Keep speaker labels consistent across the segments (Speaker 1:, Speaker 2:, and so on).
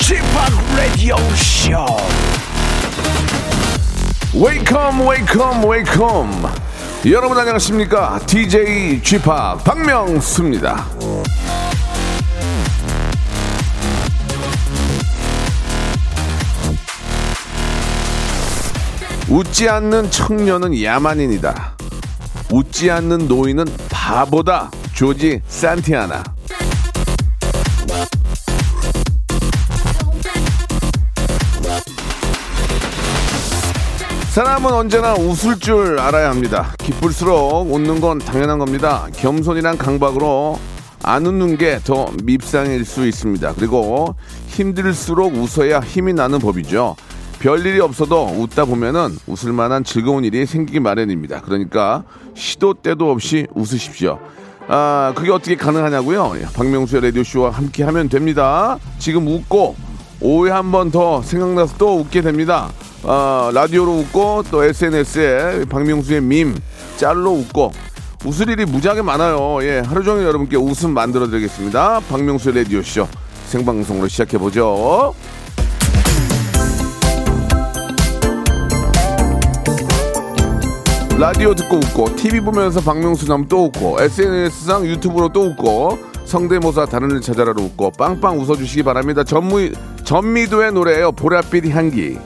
Speaker 1: Chip, Radio Show. Welcome, welcome, welcome. 여러분 안녕하십니까? DJ Chip 박명수입니다. 웃지 않는 청년은 야만인이다. 웃지 않는 노인은 바보다. 조지 산티아나. 사람은 언제나 웃을 줄 알아야 합니다. 기쁠수록 웃는 건 당연한 겁니다. 겸손이란 강박으로 안 웃는 게 더 밉상일 수 있습니다. 그리고 힘들수록 웃어야 힘이 나는 법이죠. 별 일이 없어도 웃다 보면은 웃을 만한 즐거운 일이 생기기 마련입니다. 그러니까 시도 때도 없이 웃으십시오. 아, 그게 어떻게 가능하냐고요? 예, 박명수의 라디오쇼와 함께 하면 됩니다. 지금 웃고 오해 한번 더 생각나서 또 웃게 됩니다. 아, 라디오로 웃고 또 SNS에 박명수의 밈, 짤로 웃고 웃을 일이 무지하게 많아요. 예, 하루 종일 여러분께 웃음 만들어 드리겠습니다. 박명수의 라디오 쇼 생방송으로 시작해 보죠. 라디오 듣고 웃고 TV 보면서 박명수 나면 또 웃고 SNS상 유튜브로 또 웃고 성대모사 다른 일 찾아라로 웃고 빵빵 웃어주시기 바랍니다. 전무 전미도의 노래예요. 보랏빛 향기.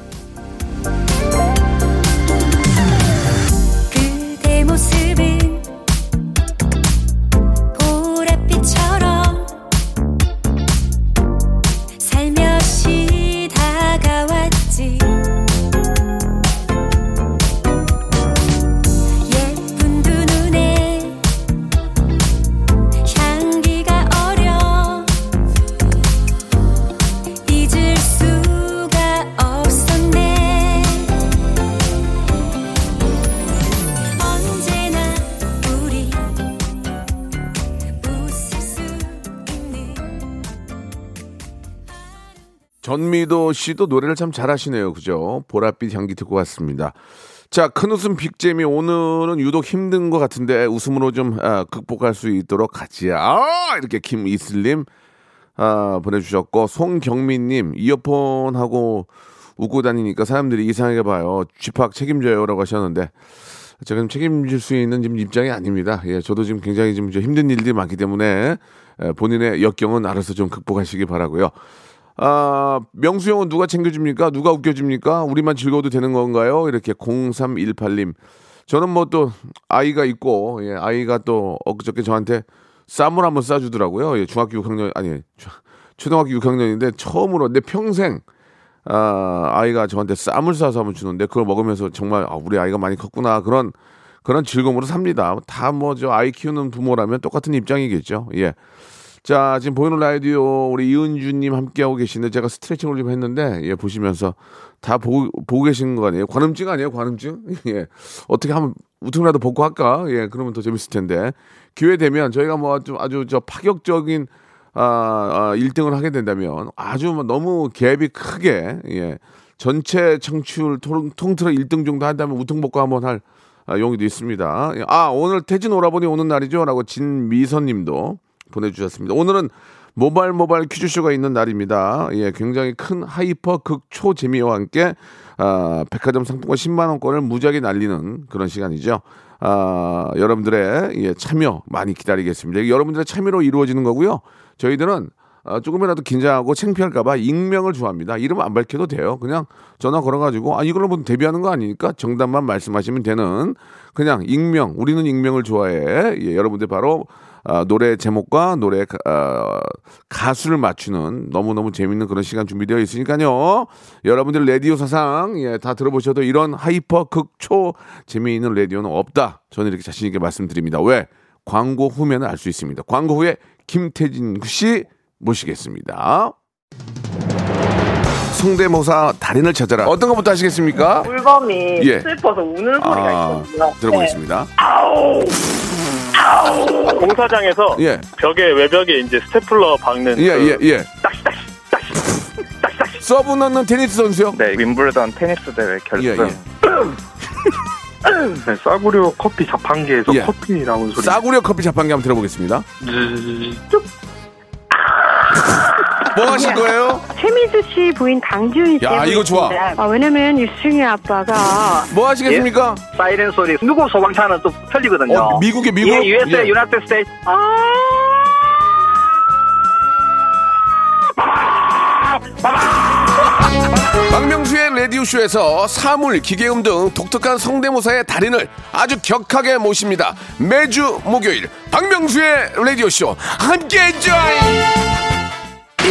Speaker 1: 전미도 씨도 노래를 참 잘하시네요. 그죠? 보랏빛 향기 듣고 왔습니다. 자, 큰 웃음 빅잼이 오늘은 유독 힘든 것 같은데 웃음으로 좀 아, 극복할 수 있도록 같이 아 이렇게 김이슬님 아, 보내주셨고 송경민님 이어폰 하고 웃고 다니니까 사람들이 이상하게 봐요. 쥐팍 책임져요라고 하셨는데 지금 책임질 수 있는 지금 입장이 아닙니다. 예, 저도 지금 굉장히 좀 힘든 일들이 많기 때문에 에, 본인의 역경은 알아서 좀 극복하시기 바라고요. 아, 명수 형은 누가 챙겨줍니까? 누가 웃겨줍니까? 우리만 즐거워도 되는 건가요? 이렇게 0318님. 저는 뭐 또 아이가 있고, 예, 아이가 또 엊그저께 저한테 쌈을 한번 싸주더라고요. 예, 중학교 6학년, 아니, 초- 초등학교 6학년인데 처음으로 내 평생 아, 아이가 저한테 쌈을 싸서 한번 주는데 그걸 먹으면서 정말 아, 우리 아이가 많이 컸구나 그런 그런 즐거움으로 삽니다. 다 뭐 저 아이 키우는 부모라면 똑같은 입장이겠죠. 예. 자, 지금 보이는 라디오 우리 이은주님 함께하고 계시는데 제가 스트레칭을 좀 했는데 예, 보시면서 다 보고, 보고 계신 거 아니에요? 관음증 아니에요? 관음증? 예. 어떻게 한번 우퉁이라도 벗고 할까? 예, 그러면 더 재밌을 텐데. 기회 되면 저희가 뭐좀 아주 저 파격적인 아, 아 1등을 하게 된다면 아주 뭐 너무 갭이 크게 예. 전체 청취율 통, 통틀어 1등 정도 한다면 우퉁 벗고 한번 할 아, 용의도 있습니다. 예. 아, 오늘 태진 오라버니 오는 날이죠? 라고 진미선 님도 보내주셨습니다. 오늘은 모발 모발 퀴즈쇼가 있는 날입니다. 예, 굉장히 큰 hyper 극초 재미와 함께 아, 백화점 상품권 10만 원권을 무지하게 날리는 그런 시간이죠. 아, 여러분들의 예, 참여 많이 기다리겠습니다. 여러분들의 참여로 이루어지는 거고요. 저희들은 아, 조금이라도 긴장하고 창피할까봐 익명을 좋아합니다. 이름 안 밝혀도 돼요. 그냥 전화 걸어가지고 아 이걸로 뭐 데뷔하는 거 아니니까 정답만 말씀하시면 되는 그냥 익명. 우리는 익명을 좋아해. 예, 여러분들 바로 아, 노래 제목과 노래 가- 아, 가수를 맞추는 너무너무 재밌는 그런 시간 준비되어 있으니까요. 여러분들 라디오 사상 예, 다 들어보셔도 이런 hyper 극초 재미있는 라디오는 없다. 저는 이렇게 자신 있게 말씀드립니다. 왜? 광고 후면은 알 수 있습니다. 광고 후에 김태진 씨 모시겠습니다. 성대모사 달인을 찾아라. 어떤 것부터 하시겠습니까?
Speaker 2: 물범이
Speaker 1: 예.
Speaker 2: 슬퍼서 우는 소리가
Speaker 1: 아,
Speaker 2: 있거든요.
Speaker 1: 들어보겠습니다.
Speaker 3: 공사장에서
Speaker 1: 예.
Speaker 3: 벽에 외벽에 이제 스테플러 박는
Speaker 1: 예,
Speaker 3: 그
Speaker 1: 예, 예.
Speaker 3: 딱시 딱시 딱시 딱시 딱시
Speaker 1: 서브 넣는 테니스 선수요?
Speaker 2: 네, 윈블던 테니스 대회 결승.
Speaker 1: 예, 예.
Speaker 3: 네, 싸구려 커피 자판기에서
Speaker 1: 예.
Speaker 3: 커피 나온 소리.
Speaker 1: 싸구려 커피 자판기 한번 들어보겠습니다. 뭐 하실 거예요?
Speaker 4: 최미수 씨 부인 강지훈 씨.
Speaker 1: 야, 이거 좋아.
Speaker 4: 아, 왜냐면 유승희 아빠가
Speaker 1: 뭐 하시겠습니까?
Speaker 5: 사이렌 소리 누구 소방차는 또 틀리거든요.
Speaker 1: 어, 미국의 미국.
Speaker 5: 예, USA,
Speaker 1: 예.
Speaker 5: United States.
Speaker 1: 박명수의 라디오쇼에서 사물, 기계음 등 독특한 성대모사의 달인을 아주 격하게 모십니다. 매주 목요일 박명수의 라디오쇼 함께해 줘요.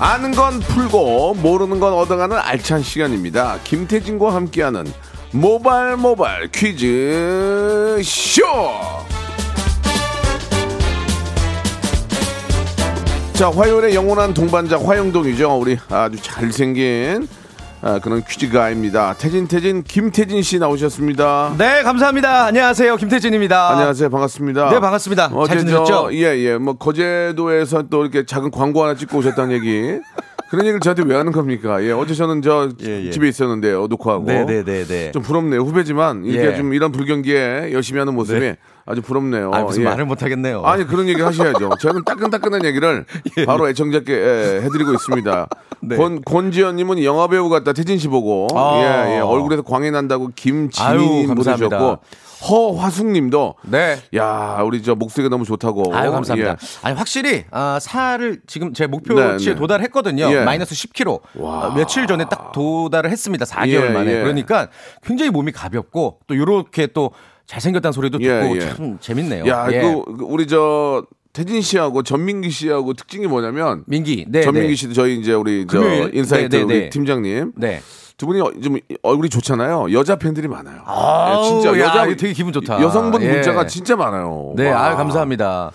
Speaker 1: 아는 건 풀고 모르는 건 얻어가는 알찬 시간입니다. 김태진과 함께하는 모발 모발 퀴즈 쇼. 자 화요일의 영원한 동반자 화영동이죠. 우리 아주 잘생긴 아, 그런 퀴즈가입니다. 태진 태진 김태진 씨 나오셨습니다.
Speaker 6: 네, 감사합니다. 안녕하세요. 김태진입니다.
Speaker 1: 안녕하세요. 반갑습니다.
Speaker 6: 네, 반갑습니다. 잘
Speaker 1: 어제
Speaker 6: 지내셨죠?
Speaker 1: 저, 예, 예. 뭐, 거제도에서 또 이렇게 작은 광고 하나 찍고 오셨다는 얘기. 그런 얘기를 저한테 왜 하는 겁니까? 예, 어제 저는 저
Speaker 6: 예, 예.
Speaker 1: 집에 있었는데요. 녹화하고.
Speaker 6: 네, 네, 네, 네.
Speaker 1: 좀 부럽네요. 후배지만 이렇게
Speaker 6: 예.
Speaker 1: 좀 이런 불경기에 열심히 하는 모습이
Speaker 6: 네.
Speaker 1: 아주 부럽네요.
Speaker 6: 아, 무슨
Speaker 1: 예.
Speaker 6: 말을 못 하겠네요.
Speaker 1: 아니 그런 얘기 하셔야죠. 저는 따끈따끈한 얘기를 바로 애청자께 예, 해드리고 있습니다.
Speaker 6: 네.
Speaker 1: 권 권지현님은 영화 배우 같다 태진 씨 보고
Speaker 6: 아.
Speaker 1: 예, 예, 얼굴에서 광이 난다고 김지민님. 보내주셨고 허화숙님도
Speaker 6: 네.
Speaker 1: 야 우리 저 목소리가 너무 좋다고.
Speaker 6: 아유, 감사합니다.
Speaker 1: 예.
Speaker 6: 아니, 확실히, 아, 살을 지금 제 목표치에
Speaker 1: 네, 네.
Speaker 6: 도달했거든요.
Speaker 1: 예.
Speaker 6: 마이너스 10kg.
Speaker 1: 와.
Speaker 6: 아, 며칠 전에 딱 도달을 했습니다. 4개월
Speaker 1: 예,
Speaker 6: 만에.
Speaker 1: 예.
Speaker 6: 그러니까 굉장히 몸이 가볍고 또 요렇게 또 잘생겼다는 소리도 듣고
Speaker 1: 예, 예.
Speaker 6: 참 재밌네요.
Speaker 1: 야,
Speaker 6: 예.
Speaker 1: 그, 그 우리 저 태진 씨하고 전민기 씨하고 특징이 뭐냐면
Speaker 6: 민기. 네.
Speaker 1: 전민기
Speaker 6: 네.
Speaker 1: 씨도 저희 이제 우리 저
Speaker 6: 금요일.
Speaker 1: insight
Speaker 6: 네, 네,
Speaker 1: 우리
Speaker 6: 네.
Speaker 1: 팀장님
Speaker 6: 네.
Speaker 1: 두 분이 어- 좀 얼굴이 좋잖아요. 여자 팬들이 많아요.
Speaker 6: 아우,
Speaker 1: 예, 진짜
Speaker 6: 야,
Speaker 1: 여자
Speaker 6: 이거 되게 기분 좋다.
Speaker 1: 여성분
Speaker 6: 예.
Speaker 1: 문자가 진짜 많아요.
Speaker 6: 네,
Speaker 1: 와.
Speaker 6: 아유, 감사합니다.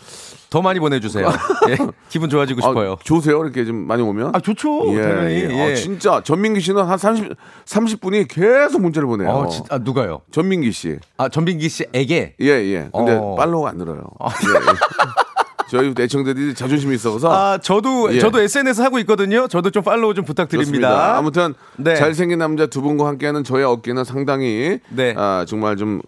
Speaker 6: 더 많이 보내주세요. 예, 기분 좋아지고
Speaker 1: 아,
Speaker 6: 싶어요.
Speaker 1: 좋으세요? 이렇게 좀 많이 오면?
Speaker 6: 아, 좋죠.
Speaker 1: 예,
Speaker 6: 당연히.
Speaker 1: 예.
Speaker 6: 예.
Speaker 1: 어, 진짜 전민기 씨는 한 30, 30분이 계속 문자를 보내요.
Speaker 6: 어, 진- 아, 누가요?
Speaker 1: 전민기 씨.
Speaker 6: 아, 전빈기 씨에게.
Speaker 1: 예, 예. 근데
Speaker 6: 어.
Speaker 1: 팔로우가 안 늘어요. 예, 예. 저희 애청자들이 자존심이 있어서
Speaker 6: 아, 저도
Speaker 1: 예.
Speaker 6: 저도 SNS 하고 있거든요. 저도 좀 팔로우 좀 부탁드립니다.
Speaker 1: 좋습니다. 아무튼
Speaker 6: 네.
Speaker 1: 잘생긴 남자 두 분과 함께하는 저의 어깨는 상당히
Speaker 6: 네.
Speaker 1: 아, 정말 좀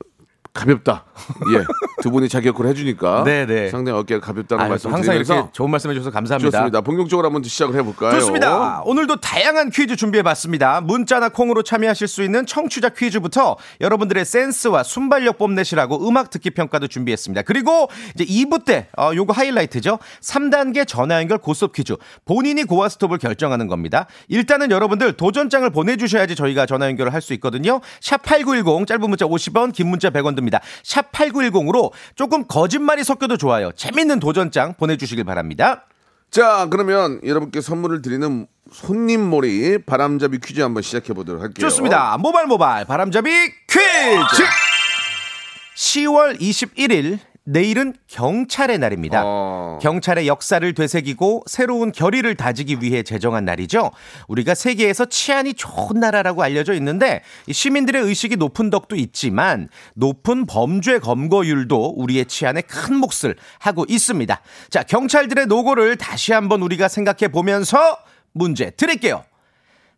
Speaker 1: 가볍다. 예, 두 분이 자격을 해주니까
Speaker 6: 네, 네.
Speaker 1: 상당히 어깨가 가볍다는
Speaker 6: 아유,
Speaker 1: 말씀
Speaker 6: 항상
Speaker 1: 드리면서
Speaker 6: 이렇게 좋은 말씀 해 주셔서 감사합니다.
Speaker 1: 좋습니다. 본격적으로 한번 시작을 해볼까요?
Speaker 6: 좋습니다. 오늘도 다양한 퀴즈 준비해봤습니다. 문자나 콩으로 참여하실 수 있는 청취자 퀴즈부터 여러분들의 센스와 순발력 뽐내시라고 음악 듣기 평가도 준비했습니다. 그리고 이제 2부 때 어, 요거 하이라이트죠. 3단계 전화 연결 고스톱 퀴즈. 본인이 고와 스톱을 결정하는 겁니다. 일단은 여러분들 도전장을 보내주셔야지 저희가 전화 연결을 할 수 있거든요. 샵8910 짧은 문자 50원 긴 문자 100원 듭니다. 샵 8910으로 조금 거짓말이 섞여도 좋아요. 재밌는 도전장 보내주시길 바랍니다.
Speaker 1: 자, 그러면 여러분께 선물을 드리는 손님 몰이 바람잡이 퀴즈 한번 시작해 보도록 할게요.
Speaker 6: 좋습니다. 모발 모발 바람잡이 퀴즈. 10월 21일 내일은 경찰의 날입니다.
Speaker 1: 어.
Speaker 6: 경찰의 역사를 되새기고 새로운 결의를 다지기 위해 제정한 날이죠. 우리가 세계에서 치안이 좋은 나라라고 알려져 있는데 이 시민들의 의식이 높은 덕도 있지만 높은 범죄 검거율도 우리의 치안에 큰 몫을 하고 있습니다. 자, 경찰들의 노고를 다시 한번 우리가 생각해 보면서 문제 드릴게요.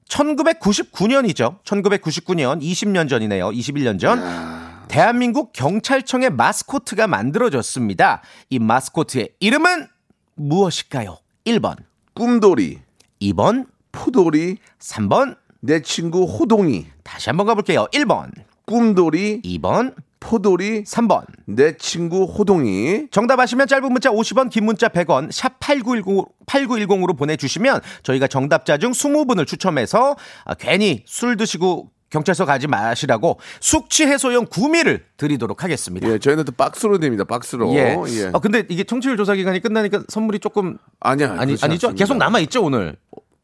Speaker 6: 1999년이죠. 1999년 20년 전이네요. 21년 전. 대한민국 경찰청의 마스코트가 만들어졌습니다. 이 마스코트의 이름은 무엇일까요? 1번,
Speaker 1: 꿈돌이,
Speaker 6: 2번,
Speaker 1: 포돌이,
Speaker 6: 3번.
Speaker 1: 내 친구 호동이,
Speaker 6: 다시 한번 가볼게요. 1번,
Speaker 1: 꿈돌이,
Speaker 6: 2번,
Speaker 1: 포돌이,
Speaker 6: 3번.
Speaker 1: 내 친구 호동이.
Speaker 6: 정답 아시면 짧은 문자 50원, 긴 문자 100원, 샵 8910, 8910으로 보내주시면 저희가 정답자 중 20분을 추첨해서 아, 괜히 술 드시고 경찰서 가지 마시라고 숙취 해소용 구미를 드리도록 하겠습니다.
Speaker 1: 예, 저희는 또 박스로 됩니다. 박스로.
Speaker 6: 예.
Speaker 1: 예.
Speaker 6: 아, 근데 이게 청취율 조사 기간이 끝나니까 선물이 조금
Speaker 1: 아니야.
Speaker 6: 아니 아니죠? 계속 남아 있죠 오늘.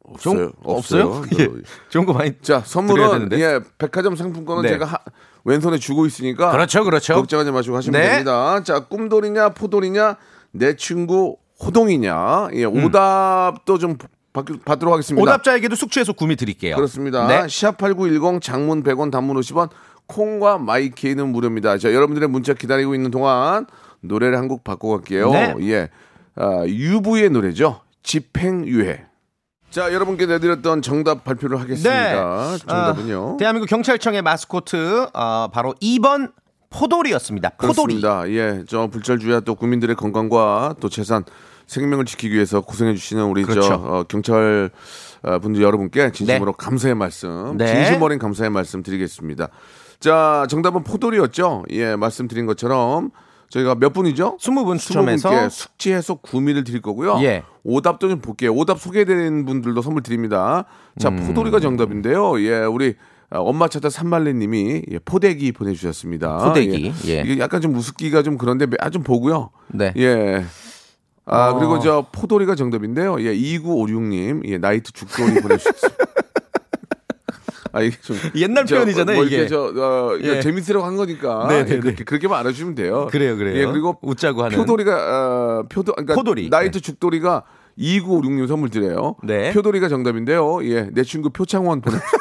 Speaker 1: 없어요. 없어요.
Speaker 6: 없어요? 예. 좋은 거 많이
Speaker 1: 자, 선물은. 예, 백화점 상품권은
Speaker 6: 네.
Speaker 1: 제가 하- 왼손에 주고 있으니까
Speaker 6: 그렇죠, 그렇죠.
Speaker 1: 걱정하지 마시고 하시면
Speaker 6: 네.
Speaker 1: 됩니다. 자, 꿈돌이냐 포돌이냐 내 친구 호동이냐. 예, 오답도 좀 받, 받도록 하겠습니다.
Speaker 6: 음. 오답자에게도 숙취 해소 구미 드릴게요.
Speaker 1: 그렇습니다.
Speaker 6: 네.
Speaker 1: 샵8910 장문 100원 단문 50원 콩과 마이케이는 무료입니다. 자, 여러분들의 문자 기다리고 있는 동안 노래를 한 곡 바꿔 갈게요.
Speaker 6: 네.
Speaker 1: 예. 아, 유부의 노래죠. 집행유예. 자, 여러분께 내드렸던 정답 발표를 하겠습니다. 정답은요.
Speaker 6: 아, 대한민국 경찰청의 마스코트 어, 바로 2번 포돌이었습니다. 포돌이.
Speaker 1: 그렇습니다. 예, 저 불철주야 또 국민들의 건강과 또 재산 생명을 지키기 위해서 고생해 주시는 우리
Speaker 6: 그렇죠.
Speaker 1: 저 어, 경찰 어, 분들 여러분께 진심으로 감사의 말씀,
Speaker 6: 네.
Speaker 1: 진심 어린 감사의 말씀 드리겠습니다. 자, 정답은 포돌이었죠. 예, 말씀드린 것처럼 저희가 몇 분이죠?
Speaker 6: 20분
Speaker 1: 20분께
Speaker 6: 추첨해서
Speaker 1: 숙지 해소 구미를 드릴 거고요.
Speaker 6: 예.
Speaker 1: 오답도 좀 볼게요. 오답 소개된 분들도 선물 드립니다. 자,
Speaker 6: 음.
Speaker 1: 포돌이가 정답인데요. 예, 우리 어, 엄마 찾다 산말레님이 예, 포대기 보내주셨습니다.
Speaker 6: 포대기, 예.
Speaker 1: 이게 약간 좀 우습기가 좀 그런데 아, 좀 보고요.
Speaker 6: 네.
Speaker 1: 예. 아,
Speaker 6: 어.
Speaker 1: 그리고 저 포돌이가 정답인데요. 예, 2956님, 예, 나이트 죽돌이 보내주셨습니다. 아, 이게 좀.
Speaker 6: 옛날
Speaker 1: 저,
Speaker 6: 표현이잖아요,
Speaker 1: 뭐
Speaker 6: 이게.
Speaker 1: 저, 어, 이거
Speaker 6: 예.
Speaker 1: 재밌으려고 한 거니까.
Speaker 6: 네, 네,
Speaker 1: 예, 그렇게,
Speaker 6: 네.
Speaker 1: 그렇게만 알아주시면 돼요.
Speaker 6: 그래요, 그래요.
Speaker 1: 예, 그리고
Speaker 6: 웃자고 하는.
Speaker 1: 표돌이가, 어, 표도, 그러니까
Speaker 6: 포돌이.
Speaker 1: 나이트 죽돌이가 2956님 선물 드려요.
Speaker 6: 네.
Speaker 1: 표돌이가 정답인데요. 예, 내 친구 표창원 보내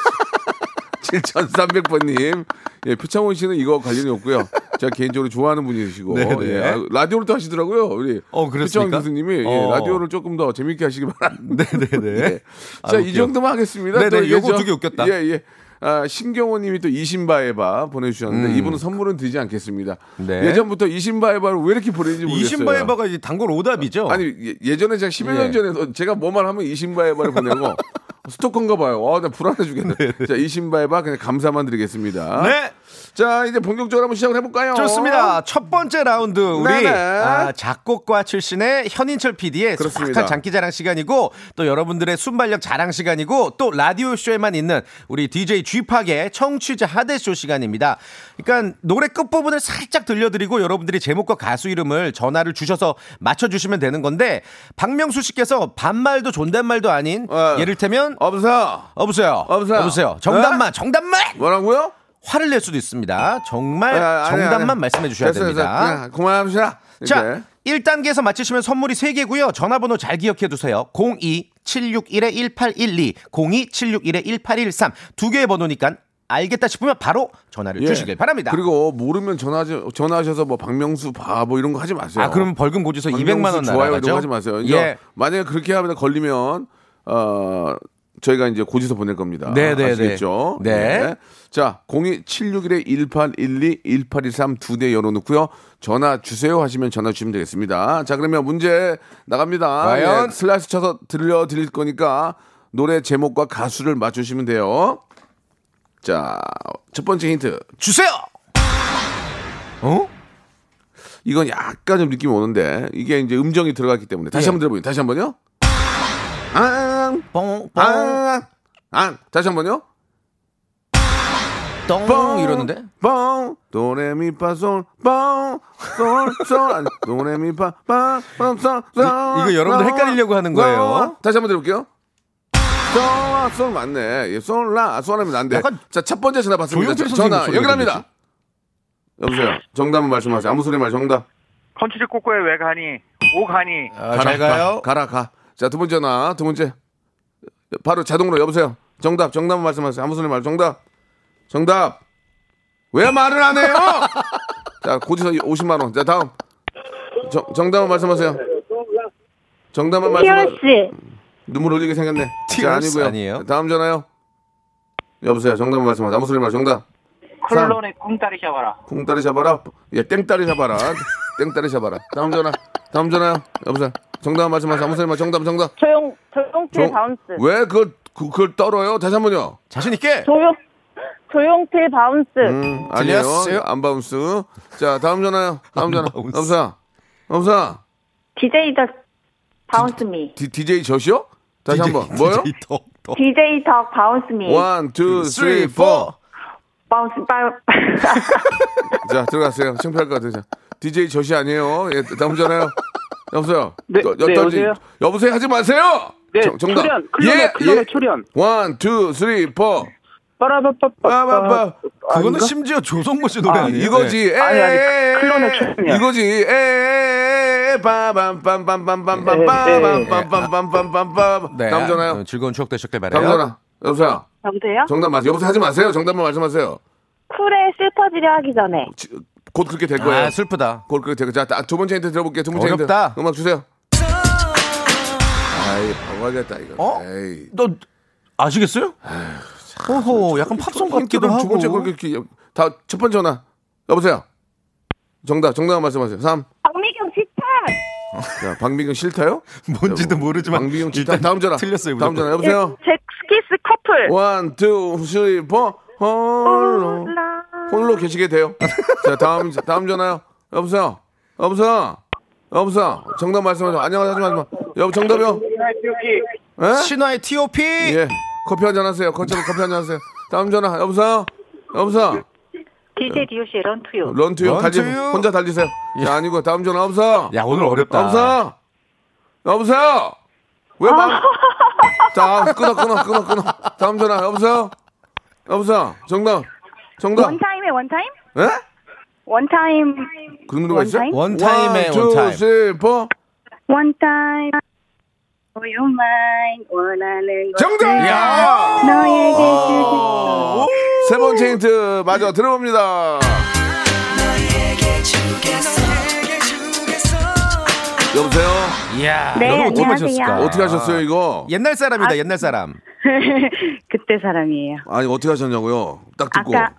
Speaker 1: 7300번님. 예, 표창원 씨는 이거 관련이 없고요. 제가 개인적으로 좋아하는 분이시고.
Speaker 6: 네, 네.
Speaker 1: 예, 아, 라디오를 또 하시더라고요. 우리.
Speaker 6: 어?
Speaker 1: 표창원 교수님이 예,
Speaker 6: 어.
Speaker 1: 라디오를 조금 더 재밌게 하시기 바랍니다.
Speaker 6: 네네네.
Speaker 1: 예.
Speaker 6: 아,
Speaker 1: 자, 이
Speaker 6: 웃겨.
Speaker 1: 정도만 하겠습니다.
Speaker 6: 네네, 요거
Speaker 1: 저-
Speaker 6: 되게 웃겼다.
Speaker 1: 예, 예. 아, 신경호 님이 또 이신바에바 보내주셨는데
Speaker 6: 음.
Speaker 1: 이분은 선물은 드리지 않겠습니다.
Speaker 6: 네.
Speaker 1: 예전부터 이신바에바를 왜 이렇게 보내는지 모르겠어요.
Speaker 6: 이신바에바가 이제 단골 오답이죠.
Speaker 1: 아니 예, 전에 제가 10여 년
Speaker 6: 예.
Speaker 1: 전에 제가 뭐만 하면 이신바에바를 보내고 스토커인가 봐요. 와, 나 불안해 죽겠네. 자, 이신바에바 그냥 감사만 드리겠습니다.
Speaker 6: 네.
Speaker 1: 자, 이제 본격적으로 한번 시작을 해볼까요?
Speaker 6: 좋습니다. 첫 번째 라운드 우리. 아, 작곡가 출신의 현인철 PD의
Speaker 1: 그렇습니다.
Speaker 6: 장기자랑 시간이고 또 여러분들의 순발력 자랑 시간이고 또 라디오 쇼에만 있는 우리 DJ 쥐팍의 청취자 하대쇼 시간입니다. 그러니까 노래 끝 부분을 살짝 들려드리고 여러분들이 제목과 가수 이름을 전화를 주셔서 맞춰주시면 되는 건데 박명수 씨께서 반말도 존댓말도 아닌
Speaker 1: 어.
Speaker 6: 예를테면
Speaker 1: 없어.
Speaker 6: 여보세요.
Speaker 1: 여보세요?
Speaker 6: 여보세요. 정답만 정답만
Speaker 1: 뭐라고요?
Speaker 6: 화를 낼 수도 있습니다. 정말
Speaker 1: 아, 아니,
Speaker 6: 정답만
Speaker 1: 아니.
Speaker 6: 말씀해 주셔야
Speaker 1: 됐어요,
Speaker 6: 됩니다.
Speaker 1: 그냥 그만합시다.
Speaker 6: 자,
Speaker 1: 이제.
Speaker 6: 1단계에서 맞히시면 선물이 3개고요. 전화번호 잘 기억해 두세요. 02-761-1812, 02-761-1813. 두 개의 번호니까 알겠다 싶으면 바로 전화를
Speaker 1: 예.
Speaker 6: 주시길 바랍니다.
Speaker 1: 그리고 모르면 전화 전화하셔서 뭐 박명수 바보 이런 거 하지 마세요.
Speaker 6: 아, 그럼 벌금 고지서 200만 원
Speaker 1: 좋아요 이런
Speaker 6: 날아가죠.
Speaker 1: 거 하지 마세요.
Speaker 6: 예.
Speaker 1: 만약에 그렇게 하면 걸리면 어 저희가 이제 고지서 보낼 겁니다.
Speaker 6: 네, 네,
Speaker 1: 아시겠죠?
Speaker 6: 네. 네.
Speaker 1: 자, 02761-1812, 1813두 대 열어놓고요. 전화 주세요 하시면 전화 주시면 되겠습니다. 자, 그러면 문제 나갑니다.
Speaker 6: 과연?
Speaker 1: 예, 슬라이스 쳐서 들려드릴 거니까 노래 제목과 가수를 맞추시면 돼요. 자, 첫 번째 힌트.
Speaker 6: 주세요. 어?
Speaker 1: 이건 약간 좀 느낌이 오는데 이게 이제 음정이 들어갔기 때문에 다시
Speaker 6: 예.
Speaker 1: 한번 들어보요. 다시 한번요. 안,
Speaker 6: 뽕, 뽕,
Speaker 1: 안, 안. 다시 한 번요.
Speaker 6: 똥 이러는데?
Speaker 1: 뽕 도레미파솔 뽕솔솔 아니 도레미파파솔솔
Speaker 6: 이거 여러분들 헷갈리려고 하는 거예요.
Speaker 1: 다시 한번 들어볼게요. 솔, 솔 맞네. 예, 솔라, 솔하면 안 돼.
Speaker 6: 약간
Speaker 1: 자, 첫 번째 전화 받습니다. 전화
Speaker 6: 선생님
Speaker 1: 연결합니다. 여보세요. 정답은 말씀하세요. 아무 소리 말 정답.
Speaker 5: 컨치리 꼬꼬에 왜 가니? 오 가니?
Speaker 6: 아, 잘 가요.
Speaker 1: 가, 라 가. 자, 두 번째 전화. 두 번째. 바로 자동으로 여보세요. 정답. 정답은 말씀하세요. 아무 소리 말 정답. 정답. 왜 말을 안 해요? 자, 고지서 50만 원. 자, 다음. 정, 정답은 말씀하세요. 정답은 말씀하세요. 눈물 흘리게 생겼네. 자,
Speaker 6: 티어스
Speaker 1: 아니고요.
Speaker 6: 아니에요?
Speaker 1: 다음 전화요. 여보세요. 정답은 말씀하세요. 아무 소리 말 정답.
Speaker 5: 콜론의 꿍따리 샤바라.
Speaker 1: 쿵따리 잡아라. 예, 땡따리 잡아라. 땡따리 잡아라. 다음 전화. 다음 전화요. 여보세요. 정답 말씀하세요. 아무 소리 말 정답 정답.
Speaker 4: 조용 조용필
Speaker 1: 조-
Speaker 4: 바운스
Speaker 1: 왜 그걸 그, 그걸 떨어요? 다시 한 번요.
Speaker 6: 자신 있게.
Speaker 4: 조용 조용필 바운스
Speaker 1: 음, 아니에요.
Speaker 6: 들렸어요?
Speaker 1: 안 바운스. 자, 다음 전화요. 다음 전화.
Speaker 6: 바운스.
Speaker 1: 여보세요. 여보세요.
Speaker 4: DJ 더 바운스 미
Speaker 1: 디, DJ 젖이요? 다시 한번. 뭐요?
Speaker 6: DJ 덕, 덕.
Speaker 4: DJ 더 바운스 미
Speaker 1: 원, 투, 쓰리, 포.
Speaker 6: 포.
Speaker 4: 바운스 바
Speaker 1: 자, 들어가세요. 창피할 것 같아요. DJ 저시 아니에요. 예, 다음 전화요. 여보세요.
Speaker 3: 네,
Speaker 1: 여,
Speaker 3: 네,
Speaker 1: 여기까지.
Speaker 3: 여보세요?
Speaker 1: 여보세요 하지 마세요.
Speaker 3: 네,
Speaker 1: 정- 정답.
Speaker 3: 출연, 클론의, 클론의 출연.
Speaker 1: 원, 투, 쓰리, 포.
Speaker 3: 빠라바빠빠.
Speaker 1: 빠바빠.
Speaker 6: 그거는 심지어 조성모 씨 노래
Speaker 1: 아,
Speaker 6: 아니에요?
Speaker 1: 이거지.
Speaker 3: 네. 아니, 아니,
Speaker 1: 에에에에.
Speaker 3: 클론의 출연이야.
Speaker 1: 이거지. 에에에에. 빠밤빰빰빰빰빰빰빰빰빰빰빰빰빰빰.
Speaker 6: 네.
Speaker 1: 다음 전화요.
Speaker 6: 어, 즐거운 추억 되셨길
Speaker 1: 다음
Speaker 6: 바래요.
Speaker 1: 전화. 여보세요.
Speaker 4: 여보세요?
Speaker 1: 정답 맞아요. 여보세요 하지 마세요. 정답만 말씀하세요.
Speaker 4: 쿨에 슬퍼지려 하기 전에
Speaker 1: 지- 곧 그렇게 될 거예요.
Speaker 6: 아, 슬프다.
Speaker 1: 곧 그렇게 될 거예요. 자, 두 번째 힌트 들어볼게요. 두 번째
Speaker 6: 어렵다.
Speaker 1: 힌트. 음악 주세요. 아이, 방어하겠다, 이거.
Speaker 6: 어?
Speaker 1: 에이.
Speaker 6: 너 아시겠어요? 오호, 약간 팝송 같기도 하고.
Speaker 1: 두 번째 걸 그렇게. 다, 첫 번째 전화. 여보세요. 정답, 정답 말씀하세요. 3.
Speaker 4: 박미경 시차
Speaker 1: 자, 방비경 싫다요?
Speaker 6: 뭔지도 모르지만
Speaker 1: 방비경 싫다. 다음 전화.
Speaker 6: 틀렸어요,
Speaker 1: 다음. 전화. 여보세요.
Speaker 4: 잭스키스 커플
Speaker 1: 원, 투, 쓰리, 포. 홀로. 홀로 계시게 돼요. 자, 다음, 다음 전화요. 여보세요. 여보세요. 여보세요. 정답 말씀하세요. 안녕하세요. 하지 마. 여보, 정답이요? 예?
Speaker 6: 신화의 T.O.P.
Speaker 1: 예. 커피 한잔 하세요. 커피, 커피 한잔 하세요. 다음 전화. 여보세요. 여보세요.
Speaker 4: DJ 디오씨의 런투유
Speaker 1: 런투요.
Speaker 6: 런
Speaker 1: 달리,
Speaker 6: 투 유.
Speaker 1: 혼자 달리세요. 자, 아니고 다음 전화. 여보세요.
Speaker 6: 야, 오늘 어렵다.
Speaker 1: 여보세요. 여보세요. 왜 막? 자, 끊어, 끊어, 끊어, 끊어. 다음 전화. 여보세요. 여보세요. 정답. 정답.
Speaker 4: 원타임의 원타임?
Speaker 1: 예?
Speaker 4: 원타임
Speaker 1: 그런 노래가 있어요?
Speaker 4: 원타임?
Speaker 6: 원타임의
Speaker 1: two,
Speaker 6: 원타임.
Speaker 1: three, four.
Speaker 4: 원타임 For your mind 원하는 것
Speaker 1: 정답! 야!
Speaker 4: 너에게 주겠어
Speaker 1: 세 번째 힌트 마저 들어봅니다. 여보세요?
Speaker 6: 이야,
Speaker 4: 네,
Speaker 6: 너는 어떻게
Speaker 4: 안녕하세요.
Speaker 6: 맞췄을까?
Speaker 1: 어떻게 하셨어요, 이거?
Speaker 6: 옛날 사람이다, 옛날 사람.
Speaker 4: 그때 사람이에요
Speaker 1: 아니, 어떻게 하셨냐고요? 딱 듣고.
Speaker 4: 아까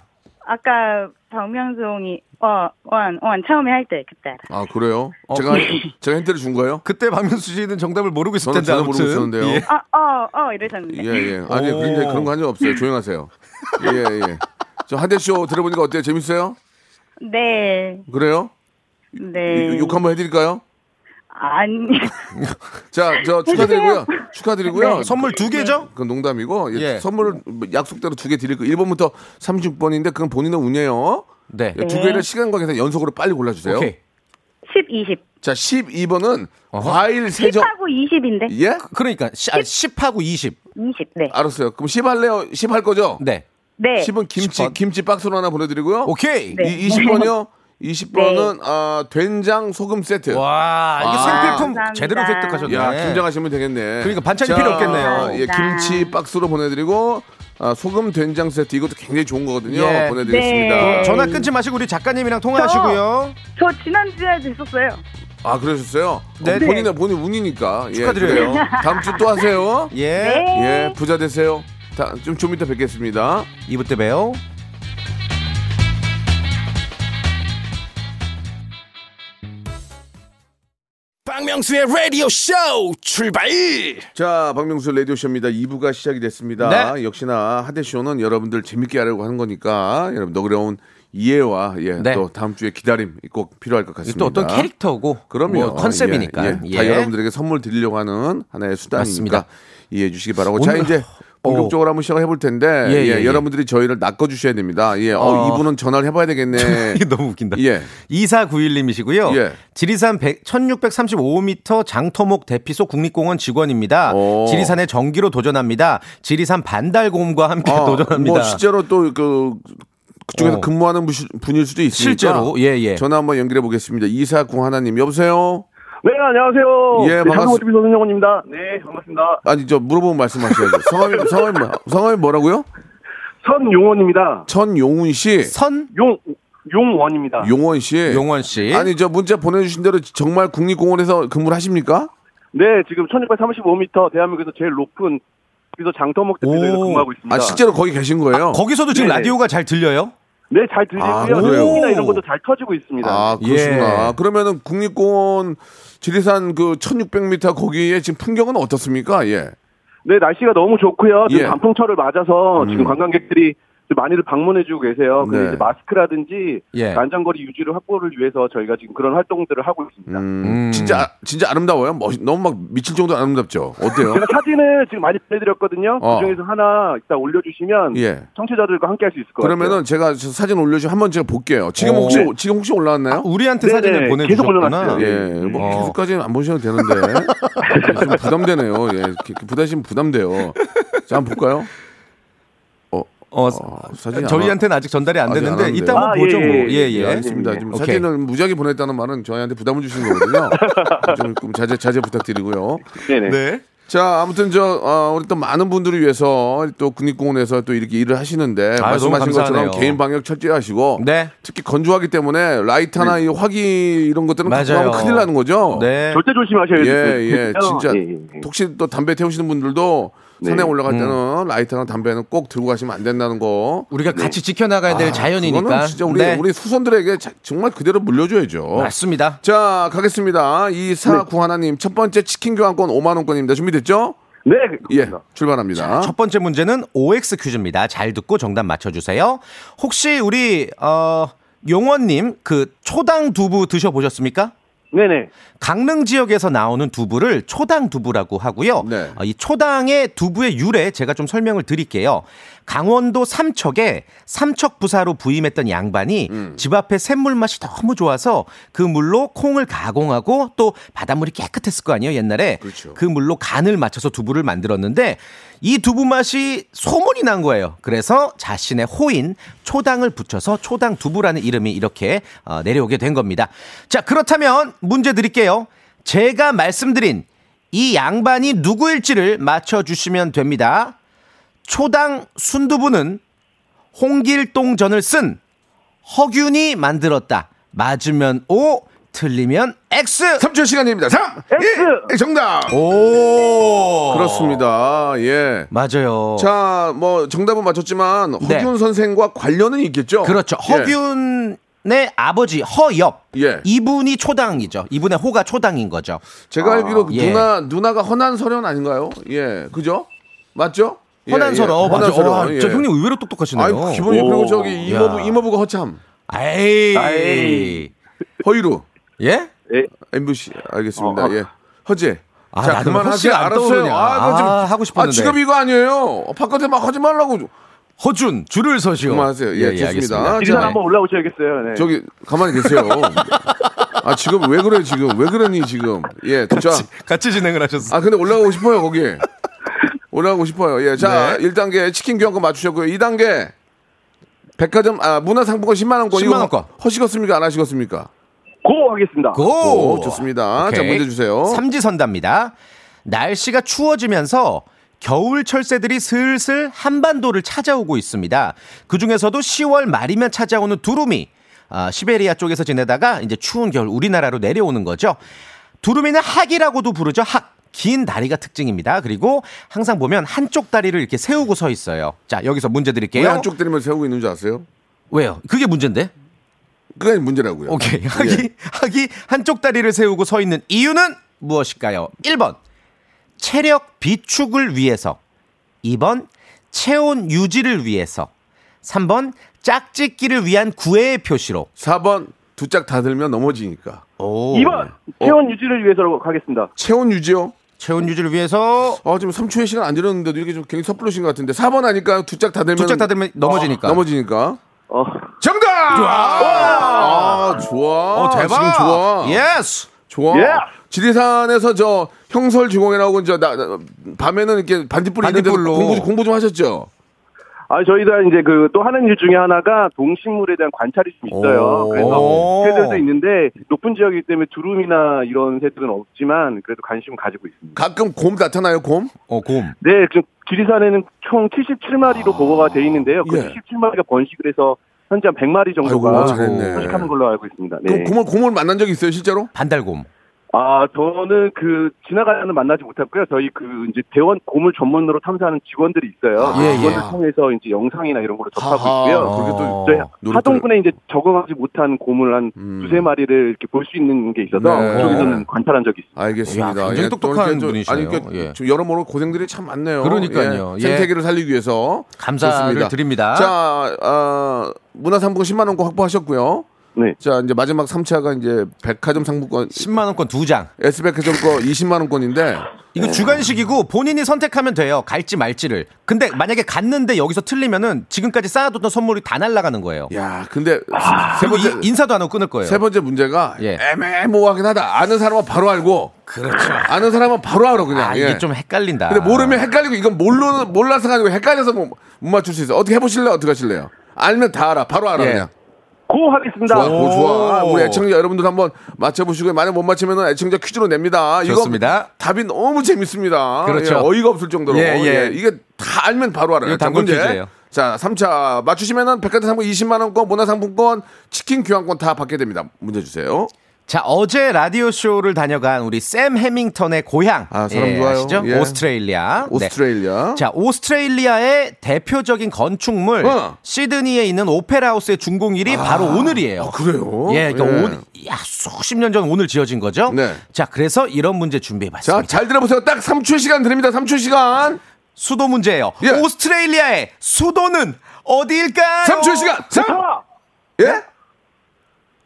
Speaker 4: 아까 박명수홍이 어원원 처음에 할 때 그때. 아,
Speaker 1: 그래요? 제가, 제가 힌트를 준 거예요?
Speaker 6: 그때 박명수 씨는 정답을 모르고 있을
Speaker 1: 저는
Speaker 6: 텐데
Speaker 1: 전혀 모르고. 있었는데요.
Speaker 6: 예.
Speaker 4: 어어어 이러셨는데
Speaker 1: 예, 예. 아니,
Speaker 6: 오.
Speaker 1: 굉장히 그런 거 한 적 없어요. 조용하세요. 예, 예. 저 한대 쇼 들어보니까 어때요? 재밌어요?
Speaker 4: 네
Speaker 1: 그래요?
Speaker 4: 네.
Speaker 1: 욕 한번 해드릴까요?
Speaker 4: 아니
Speaker 1: 자, 저 축하드리고요. 축하드리고요.
Speaker 6: 선물 두 개죠?
Speaker 1: 그건 농담이고 예,
Speaker 6: 예.
Speaker 1: 선물을 약속대로 두 개 드릴 거예요. 1번부터 36번인데 그건 본인의 운이에요.
Speaker 6: 네.
Speaker 1: 예, 두 개를 시간 관계상 연속으로 빨리 골라 주세요.
Speaker 6: 오케이.
Speaker 4: 10, 20.
Speaker 1: 자, 12번은
Speaker 6: 어허.
Speaker 1: 과일 세정.
Speaker 4: 10하고 20인데.
Speaker 1: 예?
Speaker 6: 그러니까 시, 아, 10하고 20.
Speaker 4: 20. 네.
Speaker 1: 알았어요. 그럼 10 할래요? 10 할 거죠?
Speaker 6: 네.
Speaker 4: 네.
Speaker 1: 10은 김치
Speaker 6: 10번.
Speaker 1: 김치 박스로 하나 보내 드리고요.
Speaker 6: 오케이.
Speaker 4: 네.
Speaker 1: 이 20번이요? 20번은 아, 된장 소금 세트.
Speaker 6: 와, 이게
Speaker 1: 아.
Speaker 6: 생필품
Speaker 4: 감사합니다.
Speaker 6: 제대로 획득하셨네.
Speaker 1: 야, 김장하시면 되겠네.
Speaker 6: 그러니까 반찬이 필요 없겠네요.
Speaker 1: 예, 김치 박스로 보내드리고 아, 소금 된장 세트 이것도 굉장히 좋은 거거든요.
Speaker 6: 예.
Speaker 1: 보내드리겠습니다.
Speaker 4: 네.
Speaker 6: 전화 끊지 마시고 우리 작가님이랑 통화하시고요.
Speaker 4: 저 지난주에 됐었어요.
Speaker 1: 아 그러셨어요?
Speaker 6: 네.
Speaker 1: 어, 본인의 본인 운이니까. 예,
Speaker 6: 축하드려요.
Speaker 1: 그래요. 다음 주 또 하세요.
Speaker 6: 예.
Speaker 4: 네.
Speaker 1: 예, 부자 되세요. 다, 좀, 좀 이따 뵙겠습니다.
Speaker 6: 2부 때 봬요.
Speaker 7: 박명수의 라디오 쇼 출발
Speaker 1: 자, 박명수 라디오 쇼입니다. 2부가 시작이 됐습니다.
Speaker 6: 네.
Speaker 1: 역시나 하대 쇼는 여러분들 재밌게 하려고 하는 거니까 여러분 어려운 이해와 예,
Speaker 6: 네.
Speaker 1: 또 다음 주에 기다림 꼭 필요할 것 같습니다.
Speaker 6: 또 어떤 캐릭터고
Speaker 1: 그럼요.
Speaker 6: 뭐 컨셉이니까.
Speaker 1: 예, 예. 다 여러분들에게 선물 드리려고 하는 하나의 수단이니까
Speaker 6: 맞습니다.
Speaker 1: 이해해 주시기 바라고. 자,
Speaker 6: 오늘-
Speaker 1: 이제 본격적으로 한번 시작을 해볼 텐데
Speaker 6: 예,
Speaker 1: 예,
Speaker 6: 예, 예.
Speaker 1: 여러분들이 저희를 낚아 주셔야 됩니다. 예. 어,
Speaker 6: 어.
Speaker 1: 이분은 전화를 해봐야 되겠네.
Speaker 6: 이게 너무 웃긴다.
Speaker 1: 예.
Speaker 6: 2491님이시고요.
Speaker 1: 예.
Speaker 6: 지리산 100, 1635m 장터목 대피소 국립공원 직원입니다.
Speaker 1: 오.
Speaker 6: 지리산에 정기로 도전합니다. 지리산 반달곰과 함께
Speaker 1: 아,
Speaker 6: 도전합니다.
Speaker 1: 뭐 실제로 또그 그쪽에서
Speaker 6: 어.
Speaker 1: 근무하는 분- 분일 수도 있으니까
Speaker 6: 실제로, 예, 예.
Speaker 1: 전화 한번 연결해 보겠습니다. 이사구 하나님 여보세요.
Speaker 3: 네, 안녕하세요.
Speaker 1: 예,
Speaker 3: 네,
Speaker 1: 반갑습-
Speaker 3: 장성호 TV 손정원입니다. 네, 반갑습니다.
Speaker 1: 아니 저 물어보면 말씀하셔야죠. 성함이 성함이 뭐- 성함이 뭐라고요?
Speaker 3: 선용원입니다.
Speaker 1: 천용훈 씨,
Speaker 6: 선
Speaker 3: 용, 용원입니다.
Speaker 1: 용원 씨.
Speaker 6: 용원 씨.
Speaker 1: 아니 저 문자 보내주신 대로 정말 국립공원에서 근무를 하십니까?
Speaker 3: 네, 지금 1635m 대한민국에서 제일 높은 그래서 장터목 대표에서
Speaker 6: 오.
Speaker 3: 근무하고 있습니다.
Speaker 1: 아 실제로 거기 계신 거예요?
Speaker 6: 거기서도 지금
Speaker 3: 네.
Speaker 6: 라디오가 잘 들려요?
Speaker 3: 네, 잘
Speaker 1: 아,
Speaker 3: 들리고요.
Speaker 1: 그래요?
Speaker 3: 소음이나 이런 것도 잘 터지고 있습니다.
Speaker 1: 아 그렇구나.
Speaker 6: 예.
Speaker 1: 그러면은 국립공원 지리산 그 1600m 거기에 지금 풍경은 어떻습니까? 예.
Speaker 3: 네, 날씨가 너무 좋고요. 지금
Speaker 1: 예.
Speaker 3: 단풍철을 맞아서
Speaker 1: 음.
Speaker 3: 지금 관광객들이 많이들 방문해주고 계세요. 근데
Speaker 1: 네.
Speaker 3: 이제 마스크라든지
Speaker 6: 예.
Speaker 3: 안전거리 유지를 확보를 위해서 저희가 지금 그런 활동들을 하고 있습니다.
Speaker 1: 음,
Speaker 6: 음.
Speaker 1: 진짜 진짜 아름다워요. 멋 너무 막 미칠 정도로 아름답죠. 어때요?
Speaker 3: 제가 사진을 지금 많이 보내드렸거든요.
Speaker 1: 어.
Speaker 3: 그 중에서 하나 이따 올려주시면
Speaker 1: 예.
Speaker 3: 청취자들과 함께 할 수 있을 것
Speaker 1: 그러면은
Speaker 3: 같아요.
Speaker 1: 제가 저 사진 올려주면 한번 제가 볼게요. 지금
Speaker 6: 오.
Speaker 1: 혹시
Speaker 3: 네.
Speaker 1: 지금 혹시 올라왔나요?
Speaker 6: 우리한테
Speaker 3: 네네,
Speaker 6: 사진을
Speaker 3: 계속
Speaker 6: 보내주셨구나.
Speaker 3: 올려놨어요.
Speaker 1: 예, 뭐
Speaker 6: 어.
Speaker 1: 계속까지는 안 보셔도 되는데 좀 부담되네요. 예, 부담이면 부담돼요. 자, 한번 볼까요? 어,
Speaker 6: 어,
Speaker 1: 어, 사진이
Speaker 6: 저희한테는 아직 전달이 안 됐는데. 이따 한번
Speaker 3: 아,
Speaker 6: 보죠
Speaker 3: 예,
Speaker 6: 뭐.
Speaker 3: 예,
Speaker 6: 예,
Speaker 1: 예,
Speaker 6: 예.
Speaker 1: 알겠습니다. 지금
Speaker 6: 오케이.
Speaker 1: 사진을 무지하게 보냈다는 말은 저희한테 부담을 주시는 거거든요. 좀, 좀 자제 자제 부탁드리고요.
Speaker 3: 네네.
Speaker 6: 네.
Speaker 1: 자, 아무튼 저 어, 우리 또 많은 분들을 위해서 또 국립공원에서 또 이렇게 일을 하시는데
Speaker 6: 너무
Speaker 1: 말씀하신 것처럼. 개인 방역 철저히 하시고
Speaker 6: 네.
Speaker 1: 특히 건조하기 때문에 라이터나 이 화기 이런 것들은
Speaker 6: 맞아요.
Speaker 1: 큰일 나는 거죠.
Speaker 6: 네.
Speaker 3: 절대 조심하셔야 돼요.
Speaker 1: 예, 예, 진짜
Speaker 3: 예, 예, 예.
Speaker 1: 혹시 또 담배 태우시는 분들도
Speaker 3: 네.
Speaker 1: 산에 올라갈 때는
Speaker 6: 음.
Speaker 1: 라이터나 담배는 꼭 들고 가시면 안 된다는 거.
Speaker 6: 우리가 같이 지켜나가야 될
Speaker 1: 아,
Speaker 6: 자연이니까.
Speaker 1: 진짜 우리
Speaker 6: 네.
Speaker 1: 우리 후손들에게 자- 정말 그대로 물려줘야죠.
Speaker 6: 맞습니다.
Speaker 1: 자, 가겠습니다. 이사구 하나님 첫 번째 치킨 교환권 5만 원권입니다. 준비됐죠?
Speaker 3: 네,
Speaker 1: 예,
Speaker 3: 그렇습니다.
Speaker 1: 출발합니다.
Speaker 6: 첫 번째 문제는 OX 퀴즈입니다. 잘 듣고 정답 맞춰주세요. 혹시 우리 어, 용원님 그 초당 두부 드셔보셨습니까?
Speaker 3: 네네.
Speaker 6: 강릉 지역에서 나오는 두부를 초당 두부라고 하고요.
Speaker 1: 네.
Speaker 6: 어, 이 초당의 두부의 유래 제가 좀 설명을 드릴게요. 강원도 삼척에 삼척 부사로 부임했던 양반이
Speaker 1: 음.
Speaker 6: 집 앞에 샘물 맛이 너무 좋아서 그 물로 콩을 가공하고 또 바닷물이 깨끗했을 거 아니에요 옛날에
Speaker 1: 그렇죠.
Speaker 6: 그 물로 간을 맞춰서 두부를 만들었는데 이 두부 맛이 소문이 난 거예요. 그래서 자신의 호인 초당을 붙여서 초당 두부라는 이름이 이렇게 어, 내려오게 된 겁니다. 자 그렇다면 문제 드릴게요. 제가 말씀드린 이 양반이 누구일지를 맞춰주시면 됩니다. 초당 순두부는 홍길동전을 쓴 허균이 만들었다. 맞으면 O, 틀리면 X.
Speaker 1: 3초 시간입니다. 3,
Speaker 3: X!
Speaker 1: 1, 정답!
Speaker 6: 오.
Speaker 1: 그렇습니다. 예.
Speaker 6: 맞아요.
Speaker 1: 자, 뭐 정답은 맞췄지만
Speaker 6: 네.
Speaker 1: 허균 선생과 관련은 있겠죠?
Speaker 6: 그렇죠.
Speaker 1: 예.
Speaker 6: 허균의 아버지 허엽.
Speaker 1: 예.
Speaker 6: 이분이 초당이죠. 이분의 호가 초당인 거죠.
Speaker 1: 제가 알기로 그
Speaker 6: 예.
Speaker 1: 누나 누나가 허난설현 아닌가요? 예, 그죠? 맞죠? 예,
Speaker 6: 허난설은
Speaker 1: 예.
Speaker 6: 어, 맞아.
Speaker 1: 허난설현,
Speaker 6: 와,
Speaker 1: 예.
Speaker 6: 저 형님 의외로 똑똑하시네요.
Speaker 1: 아이 기본이
Speaker 3: 오.
Speaker 1: 그리고 저기 이모부
Speaker 6: 야.
Speaker 1: 이모부가 허참
Speaker 6: 에이.
Speaker 3: 아이.
Speaker 1: 허이루
Speaker 6: 예?
Speaker 3: 예.
Speaker 1: MBC 알겠습니다.
Speaker 3: 어, 어.
Speaker 1: 예, 허재.
Speaker 6: 아,
Speaker 1: 자 그만하세요. 알았어요. 아, 그거 지금-
Speaker 6: 아, 하고 싶었는데.
Speaker 1: 아, 직업이 이거 아니에요. 바깥에 막 하지 말라고.
Speaker 6: 허준 줄을 서시오.
Speaker 1: 그만하세요. 예, 좋습니다.
Speaker 3: 지리산
Speaker 1: 자,
Speaker 3: 한번 올라오셔야겠어요. 네.
Speaker 1: 저기 가만히 계세요. 아 지금 왜 그래 지금 왜 그러니 지금 예 자.
Speaker 6: 같이, 같이 진행을 하셨어.
Speaker 1: 아 근데 올라가고 싶어요 거기 올라가고 싶어요 예 자
Speaker 6: 네.
Speaker 1: 1단계 치킨 교환권 맞추셨고요 2단계 백화점 아 문화상품권 10만 원권
Speaker 6: 10만
Speaker 1: 이거
Speaker 6: 원권.
Speaker 1: 허시겠습니까 안 하시겠습니까
Speaker 3: 고 하겠습니다.
Speaker 6: 고!
Speaker 1: 오, 좋습니다 자
Speaker 6: 오케이.
Speaker 1: 문제 주세요
Speaker 6: 삼지선답니다. 날씨가 추워지면서 겨울 철새들이 슬슬 한반도를 찾아오고 있습니다. 그 중에서도 10월 말이면 찾아오는 두루미. 아, 시베리아 쪽에서 지내다가 이제 추운 겨울 우리나라로 내려오는 거죠. 두루미는 학이라고도 부르죠. 학. 긴 다리가 특징입니다. 그리고 항상 보면 한쪽 다리를 이렇게 세우고 서 있어요. 자, 여기서 문제 드릴게요.
Speaker 1: 왜 한쪽 때리면 세우고 있는 줄 아세요
Speaker 6: 왜요? 그게 문제인데?
Speaker 1: 그게 문제라고요
Speaker 6: 오케이.
Speaker 1: 예.
Speaker 6: 학이, 학이 한쪽 다리를 세우고 서 있는 이유는 무엇일까요? 1번. 체력 비축을 위해서. 2번. 체온 유지를 위해서. 3번. 짝짓기를 위한 구애의 표시로.
Speaker 1: 4번 두 짝 다 들면 넘어지니까
Speaker 6: 오.
Speaker 3: 2번 체온 유지를 위해서로 가겠습니다.
Speaker 1: 체온 유지요
Speaker 6: 체온 유지를 위해서
Speaker 1: 아 지금 3초의 시간 안 지났는데도 이렇게 좀 굉장히 섣부르신 것 같은데 4번 하니까 두 짝 다 들면
Speaker 6: 두 짝 다 들면 넘어지니까.
Speaker 1: 넘어지니까
Speaker 3: 어,
Speaker 1: 정답 아 좋아
Speaker 6: 어, 대박.
Speaker 1: 지금 좋아
Speaker 6: yes.
Speaker 1: 좋아.
Speaker 3: 예!
Speaker 1: 지리산에서 저 형설지공이라고 이제 나, 나- 밤에는 이렇게 반딧불 있는데
Speaker 6: 반딧불로.
Speaker 1: 공부 공부 좀 하셨죠.
Speaker 3: 아 저희가 이제 그 또 하는 일 중에 하나가 동식물에 대한 관찰이 좀 있어요.
Speaker 1: 오.
Speaker 3: 그래서 새들도 있는데 높은 지역이기 때문에 두루미나 이런 새들은 없지만 그래도 관심을 가지고 있습니다.
Speaker 1: 가끔 곰 나타나요, 곰?
Speaker 6: 어, 곰.
Speaker 3: 네, 지금 지리산에는 총 77마리로 보고가 돼 있는데요. 그
Speaker 1: 예.
Speaker 3: 77마리가 번식을 해서 현재 한 100마리 정도가
Speaker 1: 아이고.
Speaker 3: 번식하는 걸로 알고 있습니다.
Speaker 1: 그럼
Speaker 3: 네.
Speaker 1: 곰을 곰을 만난 적 있어요, 실제로?
Speaker 6: 반달곰.
Speaker 3: 아, 저는 그 지나가는 만나지 못했고요. 저희 그 이제 대원 고물 전문으로 탐사하는 직원들이 있어요.
Speaker 1: 아, 예,
Speaker 3: 직원들
Speaker 1: 예.
Speaker 3: 통해서 이제 영상이나 이런 거를 접하고
Speaker 1: 하하,
Speaker 3: 있고요.
Speaker 1: 그렇게 또
Speaker 3: 저희
Speaker 1: 노력들을-
Speaker 3: 하동군에 이제 적응하지 못한 고물 한
Speaker 1: 음.
Speaker 3: 두세 마리를 이렇게 볼 수 있는 게 있어서
Speaker 1: 네.
Speaker 3: 그쪽에서는 관찰한 적이 있습니다.
Speaker 1: 알겠습니다.
Speaker 6: 야, 굉장히
Speaker 1: 예, 또
Speaker 6: 똑똑한 분이시네요.
Speaker 1: 아니, 그러니까
Speaker 6: 예.
Speaker 1: 좀 여러모로 고생들이 참 많네요.
Speaker 6: 그러니까요.
Speaker 1: 예,
Speaker 6: 예.
Speaker 1: 생태계를 살리기 위해서
Speaker 6: 감사를
Speaker 1: 좋습니다.
Speaker 6: 드립니다.
Speaker 1: 자, 어, 문화상품권 10만 원권 확보하셨고요.
Speaker 3: 네.
Speaker 1: 자, 이제 마지막 3차가 이제 백화점 상품권
Speaker 6: 10만 원권 두 장.
Speaker 1: S백화점 거 20만 원권인데
Speaker 6: 이거 주간식이고 본인이 선택하면 돼요. 갈지 말지를. 근데 만약에 갔는데 여기서 틀리면은 지금까지 쌓아뒀던 선물이 다 날아가는 거예요.
Speaker 1: 야, 근데 세
Speaker 6: 그리고
Speaker 1: 번째
Speaker 6: 이- 인사도 안 하고 끊을 거예요.
Speaker 1: 세 번째 문제가
Speaker 6: 예.
Speaker 1: 애매모호하긴 하다. 아는 사람은 바로 알고
Speaker 6: 그렇죠.
Speaker 1: 아는 사람은 바로 알아 그냥.
Speaker 6: 아, 이게
Speaker 1: 예.
Speaker 6: 좀 헷갈린다.
Speaker 1: 근데 모르면 헷갈리고 이건 몰라 몰라서가 아니고 헷갈려서 못, 못 맞출 수 있어. 어떻게 해보실래요? 어떻게 하실래요? 알면 다 알아. 바로 알아
Speaker 6: 예.
Speaker 1: 그냥.
Speaker 3: 고 하겠습니다.
Speaker 1: 좋아, 고 좋아.
Speaker 6: 오.
Speaker 1: 우리 애청자 여러분들 한번 맞춰보시고 만약 못 맞히면 애청자 퀴즈로 냅니다.
Speaker 6: 좋습니다.
Speaker 1: 이거 답이 너무 재밌습니다.
Speaker 6: 그렇죠.
Speaker 1: 예, 어이가 없을 정도로.
Speaker 6: 예, 예.
Speaker 1: 이게 다 알면 바로 알아요. 문제.
Speaker 6: 퀴즈예요.
Speaker 1: 자, 3차 맞추시면은 백화점 상품 20만 원권, 문화상품권, 치킨 교환권 다 받게 됩니다. 문제 주세요.
Speaker 6: 자, 어제 라디오 쇼를 다녀간 우리 샘 해밍턴의 고향.
Speaker 1: 아, 사람
Speaker 6: 예,
Speaker 1: 좋아요.
Speaker 6: 아시죠?
Speaker 1: 예.
Speaker 6: 오스트레일리아. 네.
Speaker 1: 오스트레일리아.
Speaker 6: 자, 오스트레일리아의 대표적인 건축물
Speaker 1: 어.
Speaker 6: 시드니에 있는 오페라 하우스의 준공일이 바로 오늘이에요.
Speaker 1: 아, 그래요?
Speaker 6: 예, 그러니까
Speaker 1: 예.
Speaker 6: 오, 야, 수십 년 전 오늘 지어진 거죠?
Speaker 1: 네.
Speaker 6: 자, 그래서 이런 문제 준비해
Speaker 1: 자,
Speaker 6: 봤습니다.
Speaker 1: 잘 들어보세요. 딱 3초 시간 드립니다. 3초 시간.
Speaker 6: 수도 문제예요.
Speaker 1: 예.
Speaker 6: 오스트레일리아의 수도는 어디일까요?
Speaker 1: 3초 시간. 3. 예?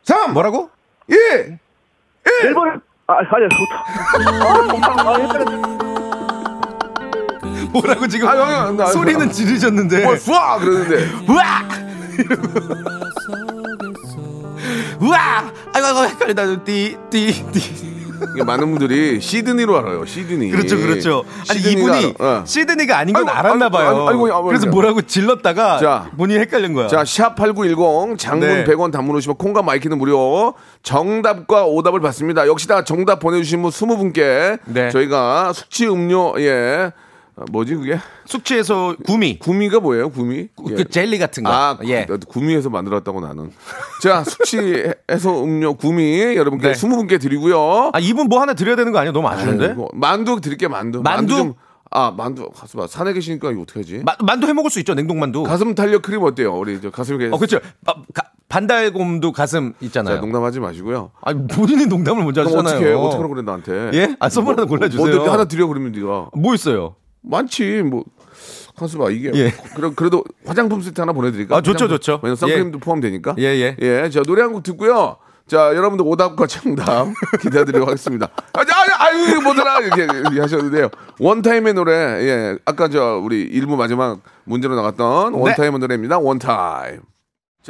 Speaker 1: 3.
Speaker 6: 뭐라고?
Speaker 1: 2.
Speaker 3: 일본 아, 아니야, 좋다. 아. 아.
Speaker 6: 뭐라고 지금
Speaker 1: 아, 형, 형, 나-
Speaker 6: 소리는 지르셨는데.
Speaker 1: 뭐, 쏴! 그러는데.
Speaker 6: 우와! 우와! 아이고, 아이고, 헷갈린다. 띠, 띠, 띠.
Speaker 1: 많은 분들이 시드니로 알아요. 시드니.
Speaker 6: 그렇죠, 그렇죠. 아니, 이분이
Speaker 1: 알아. 어.
Speaker 6: 시드니가 아닌 건
Speaker 1: 아이고,
Speaker 6: 알았나 봐요.
Speaker 1: 아이고, 아이고, 아이고,
Speaker 6: 그래서. 뭐라고 질렀다가
Speaker 1: 자.
Speaker 6: 본인이 헷갈린 거야.
Speaker 1: 자, 샵8910 장문
Speaker 6: 네.
Speaker 1: 100원 단문 오시면 콩과 my K는 무료. 정답과 오답을 받습니다. 역시 다 정답 보내 주신 분 20분께
Speaker 6: 네.
Speaker 1: 저희가 숙취 음료, 예. 어, 뭐지, 그게?
Speaker 6: 숙취 해소
Speaker 1: gummy. Gummy가 뭐예요, gummy? 예.
Speaker 6: 그 젤리 같은 거.
Speaker 1: 아,
Speaker 6: 예.
Speaker 1: 구- 구미에서 만들었다고 나는. 자, 숙취해서 음료 구미 여러분께
Speaker 6: 네.
Speaker 1: 20분께 드리고요.
Speaker 6: 아, 이분 뭐 하나 드려야 되는 거 아니야? 너무 아쉬운데?
Speaker 1: 아이고, 만두 드릴게요, 만두.
Speaker 6: 만두?
Speaker 1: 좀, 아, 만두. 가슴 봐. 산에 계시니까 이거 어떡하지?
Speaker 6: 마- 만두 해 먹을 수 있죠, 냉동 만두.
Speaker 1: 가슴 탄력 크림 어때요? 우리 저 가슴에.
Speaker 6: 어, 그렇죠. 아, 가- 반달곰도 가슴 있잖아요.
Speaker 1: 자, 농담하지 마시고요.
Speaker 6: 아니, 본인이 농담을 먼저 하잖아요.
Speaker 1: 어떻게 해? 어떻게 하라고 그래, 나한테.
Speaker 6: 예? 아, 선물 하나 골라주세요.
Speaker 1: 뭐, 뭐 하나 드려, 그러면 네가.
Speaker 6: 뭐 있어요?
Speaker 1: 많지, 뭐. 가슴아, 이게.
Speaker 6: 예.
Speaker 1: 그래, 그래도 화장품 세트 하나 보내드릴까?
Speaker 6: 아, 좋죠,
Speaker 1: 화장품.
Speaker 6: 좋죠.
Speaker 1: 왜냐면 선크림도 포함되니까.
Speaker 6: 예, 예.
Speaker 1: 예, 자 노래 한 곡 듣고요. 자 여러분들 오답과 정답 기대드리도록 하겠습니다. 아, 아, 아유 이거 뭐더라 이렇게, 이렇게 하셨는데요. 원타임의 노래, 예, 아까 저 우리 일부 마지막 문제로 나갔던
Speaker 6: 네.
Speaker 1: 원타임의 노래입니다. 원타임.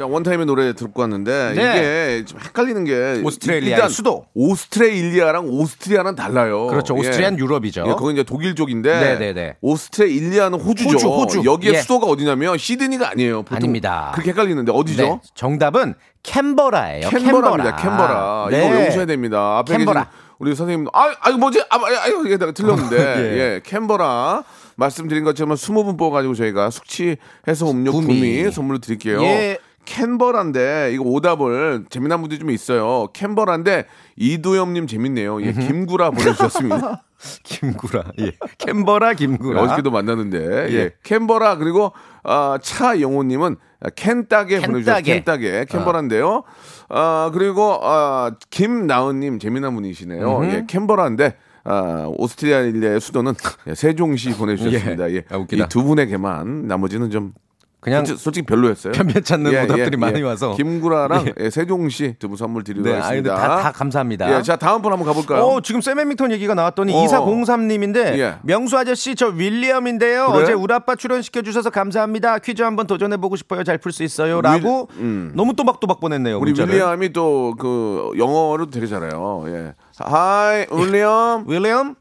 Speaker 1: 자 원타임의 노래 듣고 왔는데
Speaker 6: 네.
Speaker 1: 이게 좀 헷갈리는 게
Speaker 6: 오스트레일리아의
Speaker 1: 일단
Speaker 6: 수도.
Speaker 1: 오스트레일리아랑 오스트리아는 달라요.
Speaker 6: 그렇죠. 오스트리아는
Speaker 1: 예.
Speaker 6: 유럽이죠.
Speaker 1: 예, 거기 이제 독일 쪽인데
Speaker 6: 네네네.
Speaker 1: 오스트레일리아는 호주죠.
Speaker 6: 호주, 호주.
Speaker 1: 여기에
Speaker 6: 예.
Speaker 1: 수도가 어디냐면 시드니가 아니에요.
Speaker 6: 아닙니다.
Speaker 1: 그렇게 헷갈리는데 어디죠?
Speaker 6: 네, 정답은 캔버라예요.
Speaker 1: 캔버라입니다. 캔버라.
Speaker 6: 네.
Speaker 1: 이거 외우셔야 됩니다. 앞에
Speaker 6: 캔버라.
Speaker 1: 우리 선생님도 아, 아 뭐지? 아, 아, 아 이게 틀렸는데.
Speaker 6: 예.
Speaker 1: 예. 캔버라. 말씀드린 것처럼 20분 뽑아 가지고 저희가 숙취해서 음료
Speaker 6: 구미.
Speaker 1: 구미, 선물로 드릴게요.
Speaker 6: 예.
Speaker 1: 캔버라인데 이거 오답을 재미난 분들이 좀 있어요. 캔버라인데 이도엽님 재밌네요. 예, 김구라 보내주셨습니다.
Speaker 6: 김구라. 예. 캔버라 김구라.
Speaker 1: 어저께도 만났는데
Speaker 6: 예.
Speaker 1: 예. 캔버라 그리고 아, 차영호님은 캔따개 보내주셨어요.
Speaker 6: 캔따개.
Speaker 1: 캔따개 캔버라인데요. 아 그리고 아, 김나은님 재미난 분이시네요. 예, 캔버라인데. 아, 오스트리아의 수도는 예, 세종시 보내주셨습니다.
Speaker 6: 예.
Speaker 1: 예.
Speaker 6: 아, 웃기다.
Speaker 1: 이두 분에게만 나머지는 좀
Speaker 6: 그냥
Speaker 1: 솔직히, 솔직히 별로였어요.
Speaker 6: 편견 찾는 오답들이 많이 와서.
Speaker 1: 김구라랑
Speaker 6: 예.
Speaker 1: 예, 세종시 두 분 선물 드리도록
Speaker 6: 네,
Speaker 1: 하겠습니다.
Speaker 6: 다, 다 감사합니다.
Speaker 1: 예, 자 다음 분 한번 가볼까요?
Speaker 6: 어, 지금 샘 해밍턴 얘기가 나왔더니
Speaker 1: 어.
Speaker 6: 2403님인데
Speaker 1: 예.
Speaker 6: 명수 아저씨 저 윌리엄인데요.
Speaker 1: 그래?
Speaker 6: 어제 우리 아빠 출연시켜 주셔서 감사합니다. 퀴즈 한번 도전해 보고 싶어요. 잘 풀 수 있어요라고
Speaker 1: 음.
Speaker 6: 너무 또박또박 보냈네요.
Speaker 1: 우리
Speaker 6: 문자를.
Speaker 1: 윌리엄이 또 그 영어로 되게 잘해요. 예. Hi, 윌리엄.
Speaker 6: 윌리엄?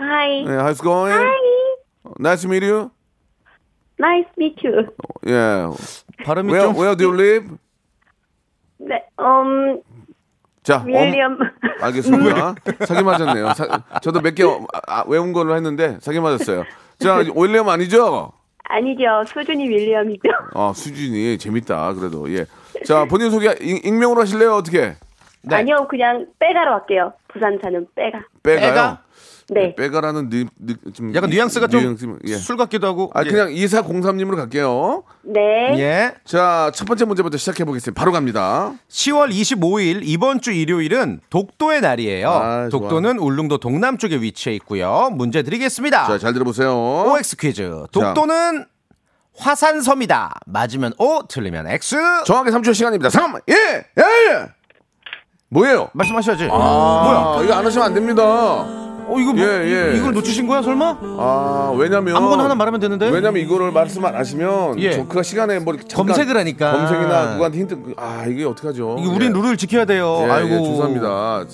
Speaker 8: Hi.
Speaker 1: 예, how's it going? Nice to meet you.
Speaker 8: Nice to meet you.
Speaker 1: 예.
Speaker 6: 발음이
Speaker 1: Where
Speaker 6: 좀
Speaker 1: Where do you live?
Speaker 8: 네, 음,
Speaker 1: 자, 엄,
Speaker 8: 윌리엄.
Speaker 1: 알겠습니다. 사기 맞았네요. 사, 저도 몇 개 아, 외운 걸로 했는데 사기 맞았어요. 자, 윌리엄 아니죠?
Speaker 8: 아니죠. 수준이 윌리엄이죠.
Speaker 1: 아, 수준이 재밌다. 그래도 예. 자, 본인 소개 익- 익명으로 하실래요? 어떻게?
Speaker 6: 네.
Speaker 8: 아니요, 그냥 빼가러 갈게요. 부산 사는 빼가.
Speaker 1: 빼가요.
Speaker 6: 빼가?
Speaker 8: 네.
Speaker 1: 빼가라는 느, 느, 좀
Speaker 6: 약간 뉘앙스가 좀
Speaker 1: 뉘앙스, 예.
Speaker 6: 술 같기도 하고.
Speaker 1: 아
Speaker 6: 예.
Speaker 1: 그냥 2403님으로 갈게요.
Speaker 8: 네.
Speaker 6: 예.
Speaker 1: 자, 첫 번째 문제부터 시작해 보겠습니다. 바로 갑니다.
Speaker 6: 10월 25일 이번 주 일요일은 독도의 날이에요.
Speaker 1: 아, 좋아.
Speaker 6: 독도는 울릉도 동남쪽에 위치해 있고요. 문제 드리겠습니다.
Speaker 1: 자, 잘 들어보세요.
Speaker 6: OX 퀴즈. 독도는 화산섬이다. 맞으면 O, 틀리면 X.
Speaker 1: 정확히 3초 시간입니다. 3, 1, 1! 뭐예요?
Speaker 6: 말씀하셔야지.
Speaker 1: 아,
Speaker 6: 뭐야?
Speaker 1: 이거 안 하시면 안 됩니다.
Speaker 6: 어, 이거 뭐,
Speaker 1: 예, 예.
Speaker 6: 이- 이걸 놓치신 거야, 설마?
Speaker 1: 아, 왜냐면.
Speaker 6: 아무거나 하나 말하면 되는데?
Speaker 1: 왜냐면 이거를 말씀 안 하시면.
Speaker 6: 예.
Speaker 1: 조크가 시간에 뭐
Speaker 6: 검색을 하니까.
Speaker 1: 검색이나 누구한테 힌트. 아, 이게 어떡하죠?
Speaker 6: 이게 우린
Speaker 1: 예.
Speaker 6: 룰을 지켜야 돼요.
Speaker 1: 예,
Speaker 6: 아이고.
Speaker 1: 예, 죄송합니다.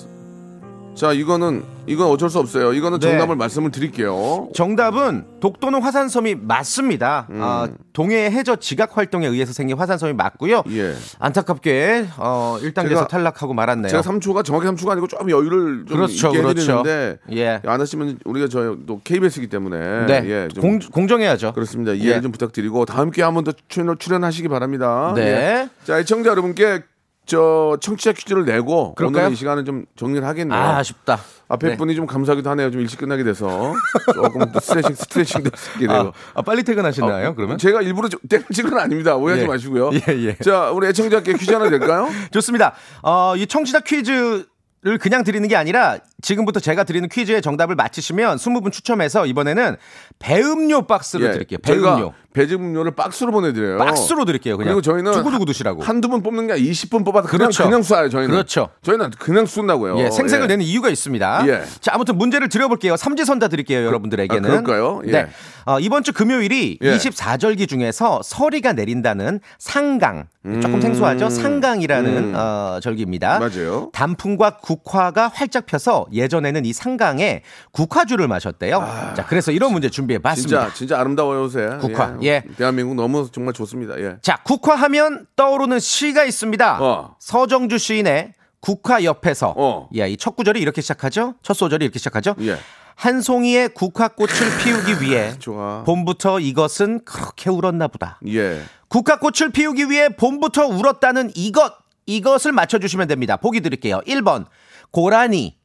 Speaker 1: 자, 이거는, 이건 어쩔 수 없어요. 이거는
Speaker 6: 네.
Speaker 1: 정답을 말씀을 드릴게요.
Speaker 6: 정답은 독도는 화산섬이 맞습니다.
Speaker 1: 음.
Speaker 6: 아, 동해 해저 지각 활동에 의해서 생긴 화산섬이 맞고요.
Speaker 1: 예.
Speaker 6: 안타깝게 어, 1단계에서
Speaker 1: 제가-
Speaker 6: 탈락하고 말았네요.
Speaker 1: 제가 3초가 정확히 3초가 아니고 좀 여유를 좀
Speaker 6: 그렇죠,
Speaker 1: 있게
Speaker 6: 그렇죠.
Speaker 1: 해드리는데
Speaker 6: 예.
Speaker 1: 안 하시면 우리가 저 또 KBS이기 때문에
Speaker 6: 네.
Speaker 1: 예, 좀
Speaker 6: 공, 공정해야죠.
Speaker 1: 그렇습니다. 이해
Speaker 6: 예.
Speaker 1: 좀 부탁드리고 다음 기회에 한번 더 출연, 출연하시기 바랍니다.
Speaker 6: 네.
Speaker 1: 예. 자, 애청자 여러분께 저 청취자 퀴즈를 내고
Speaker 6: 그럴까요?
Speaker 1: 오늘 이 시간은 좀 정리를 하겠네요.
Speaker 6: 아, 아쉽다.
Speaker 1: 앞에
Speaker 6: 네.
Speaker 1: 분이 좀 감사하기도 하네요. 좀 일찍 끝나게 돼서 조금 또 스트레칭 스트레칭도 하게 되고.
Speaker 6: 아, 아, 빨리 퇴근하시나요?
Speaker 1: 어,
Speaker 6: 그러면?
Speaker 1: 제가 일부러 건 아닙니다. 오해하지
Speaker 6: 예.
Speaker 1: 마시고요.
Speaker 6: 예, 예.
Speaker 1: 자, 우리 애청자께 퀴즈 하나 될까요?
Speaker 6: 좋습니다. 어, 이 청취자 퀴즈 를 그냥 드리는 게 아니라 지금부터 제가 드리는 퀴즈의 정답을 맞히시면 20분 추첨해서 이번에는 배음료 박스를
Speaker 1: 예,
Speaker 6: 드릴게요. 배음료.
Speaker 1: 배즙 음료를 박스로 보내드려요.
Speaker 6: 박스로 드릴게요. 그냥.
Speaker 1: 그리고 저희는
Speaker 6: 두고두고 드시라고.
Speaker 1: 한두 분 뽑는 게 아니라 20분 뽑아서 그냥
Speaker 6: 그렇죠.
Speaker 1: 그냥 쏴요. 저희는
Speaker 6: 그렇죠.
Speaker 1: 저희는 그냥 쏜다고요.
Speaker 6: 예, 생색을
Speaker 1: 예.
Speaker 6: 내는 이유가 있습니다.
Speaker 1: 예.
Speaker 6: 자, 아무튼 문제를 드려볼게요. 삼지선다 드릴게요, 여러분들에게는.
Speaker 1: 아, 그럴까요? 예.
Speaker 6: 네. 어, 이번 주 금요일이
Speaker 1: 예.
Speaker 6: 24절기 중에서 서리가 내린다는 상강. 조금 생소하죠? 상강이라는
Speaker 1: 음.
Speaker 6: 어, 절기입니다.
Speaker 1: 맞아요.
Speaker 6: 단풍과 국화가 활짝 펴서 예전에는 이 상강에 국화주를 마셨대요. 자, 그래서 이런 문제 준비해 봤습니다.
Speaker 1: 아. 진짜 진짜 아름다워요 요새.
Speaker 6: 국화, 예.
Speaker 1: 대한민국 너무 정말 좋습니다. 예.
Speaker 6: 자, 국화하면 떠오르는 시가 있습니다.
Speaker 1: 어.
Speaker 6: 서정주 시인의 국화 옆에서.
Speaker 1: 어.
Speaker 6: 야, 이첫 구절이 이렇게 시작하죠? 첫 소절이 이렇게 시작하죠?
Speaker 1: 예.
Speaker 6: 한 송이의 국화꽃을 피우기 위해
Speaker 1: 좋아.
Speaker 6: 봄부터 이것은 그렇게 울었나 보다.
Speaker 1: 예.
Speaker 6: 국화꽃을 피우기 위해 봄부터 울었다는 이것, 이것을 맞춰주시면 됩니다. 보기 드릴게요. 1번, 고라니.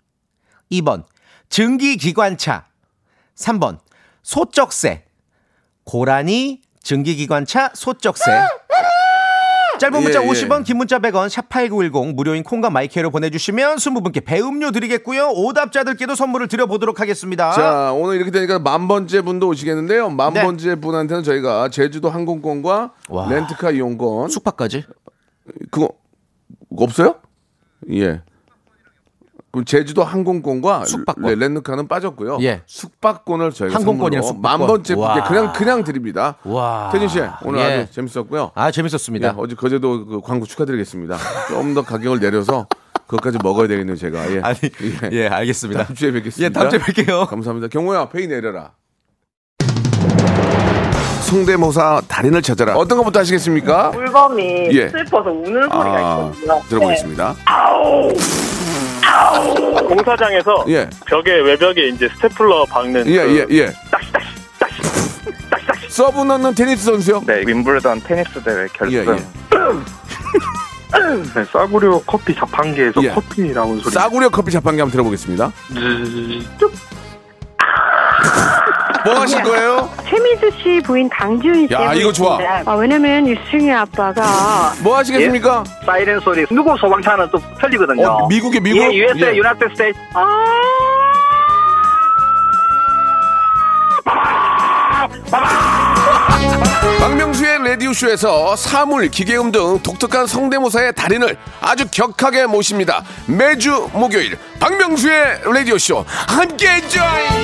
Speaker 6: 2번, 증기기관차. 3번, 소쩍새. 고라니, 증기기관차, 소쩍새. 짧은 문자
Speaker 1: 예, 예.
Speaker 6: 50원, 긴 문자 100원, 샵8910 무료인 콩과 마이크로 보내주시면 20분께 배음료 드리겠고요. 오답자들께도 선물을 드려보도록 하겠습니다.
Speaker 1: 자 오늘 이렇게 되니까 만 번째 분도 오시겠는데요. 만
Speaker 6: 네.
Speaker 1: 번째 분한테는 저희가 제주도 항공권과
Speaker 6: 와.
Speaker 1: 렌트카 이용권
Speaker 6: 숙박까지.
Speaker 1: 그거 없어요? 예. 그럼 제주도 항공권과
Speaker 6: 숙박권.
Speaker 1: 네, 렌트카는 빠졌고요.
Speaker 6: 예.
Speaker 1: 숙박권을 저희가
Speaker 6: 항공권이랑 숙박권.
Speaker 1: 만 번째 분께
Speaker 6: 와.
Speaker 1: 그냥 그냥 드립니다.
Speaker 6: 와.
Speaker 1: 태진 씨 오늘
Speaker 6: 예.
Speaker 1: 아주 재밌었고요.
Speaker 6: 아,
Speaker 1: 예,
Speaker 6: 재밌었습니다.
Speaker 1: 어제 거제도 그 광고 축하드리겠습니다. 좀 더 가격을 내려서 그것까지 먹어야 되겠네요, 제가. 예.
Speaker 6: 아니, 예, 알겠습니다.
Speaker 1: 다음 주에 뵙겠습니다.
Speaker 6: 예, 다음 주에 뵐게요.
Speaker 1: 감사합니다. 경호야, 페이 내려라. 성대모사 달인을 찾아라. 어떤 것부터 하시겠습니까?
Speaker 9: 물범이
Speaker 1: 예.
Speaker 9: 슬퍼서 우는 소리가
Speaker 1: 아,
Speaker 9: 있거든요.
Speaker 1: 들어보겠습니다.
Speaker 10: 공사장에서
Speaker 1: 예.
Speaker 10: 벽에 외벽에 이제 스테플러 박는
Speaker 1: 예,
Speaker 10: 그
Speaker 1: 예, 예. 서브 넣는 테니스 선수요?
Speaker 2: 네, 윔블던 테니스 대회 결승.
Speaker 1: 예, 예.
Speaker 10: 네, 싸구려 커피 자판기에서
Speaker 1: 예.
Speaker 10: 커피 나오는 소리.
Speaker 1: 싸구려 커피 자판기 한번 들어보겠습니다. 뭐 하실 거예요?
Speaker 8: 최민수 씨 부인 강주은 씨.
Speaker 1: 야, 이거 좋아.
Speaker 8: 아, 왜냐면 유승희 아빠가
Speaker 1: 뭐 하시겠습니까?
Speaker 5: 사이렌 소리 누구 소방차는 또 틀리거든요.
Speaker 1: 어, 미국에 미국?
Speaker 5: 예, USA,
Speaker 1: 예.
Speaker 5: United States.
Speaker 1: 박명수의 라디오쇼에서 사물, 기계음 등 독특한 성대모사의 달인을 아주 격하게 모십니다. 매주 목요일 박명수의 라디오쇼 함께해 줘요.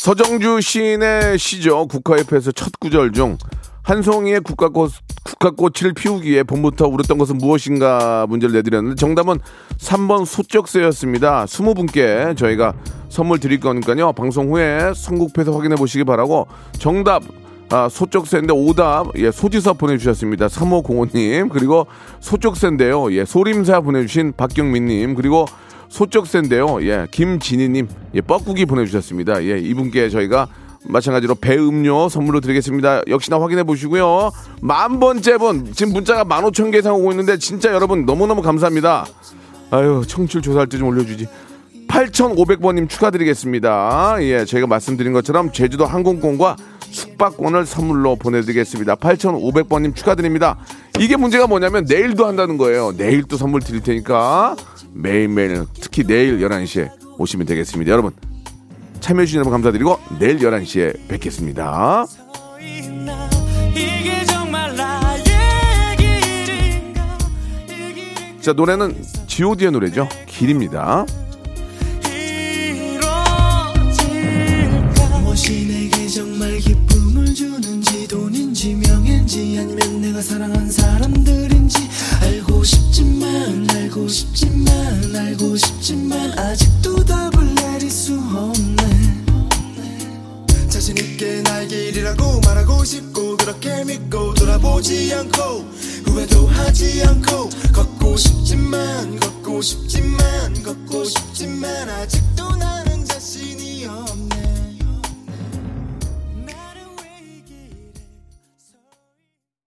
Speaker 1: 서정주 시인의 시죠. 국화협회에서 첫 구절 중 한 송이의 국화꽃, 국화꽃을 피우기에 봄부터 울었던 것은 무엇인가 문제를 내드렸는데 정답은 3번 소쩍새였습니다. 20분께 저희가 선물 드릴 거니까요. 방송 후에 선곡표에서 확인해 보시기 바라고 정답 아, 소쩍새인데 오답 예, 소지섭 보내주셨습니다. 3505님 그리고 소쩍새인데요. 예, 소림사 보내주신 박경민님 그리고 소쩍새인데요. 예, 김진희님 예, 뻐꾸기 보내주셨습니다. 예, 이분께 저희가 마찬가지로 배 음료 선물로 드리겠습니다. 역시나 확인해 보시고요. 만 번째 분 지금 문자가 만 오천 개 이상 오고 있는데 진짜 여러분 너무너무 감사합니다. 아유 청취율 조사할 때 좀 올려주지. 8,500번님 축하드리겠습니다. 예, 저희가 말씀드린 것처럼 제주도 항공권과 숙박권을 선물로 보내드리겠습니다. 8,500번님 축하드립니다. 이게 문제가 뭐냐면 내일도 한다는 거예요. 내일 또 선물 드릴 테니까 매일매일 특히 내일 11시에 오시면 되겠습니다. 여러분 참여해주신 여러분 감사드리고 내일 11시에 뵙겠습니다. 자 노래는 G.O.D의 노래죠. 길입니다.
Speaker 7: 명예인지 아니면 내가 사랑한 사람들인지 알고 싶지만 알고 싶지만 알고 싶지만 아직도 답을 내릴 수 없네. 자신있게 나의 길이라고 말하고 싶고 그렇게 믿고 돌아보지 않고 후회도 하지 않고 걷고 싶지만 걷고 싶지만 걷고 싶지만 아직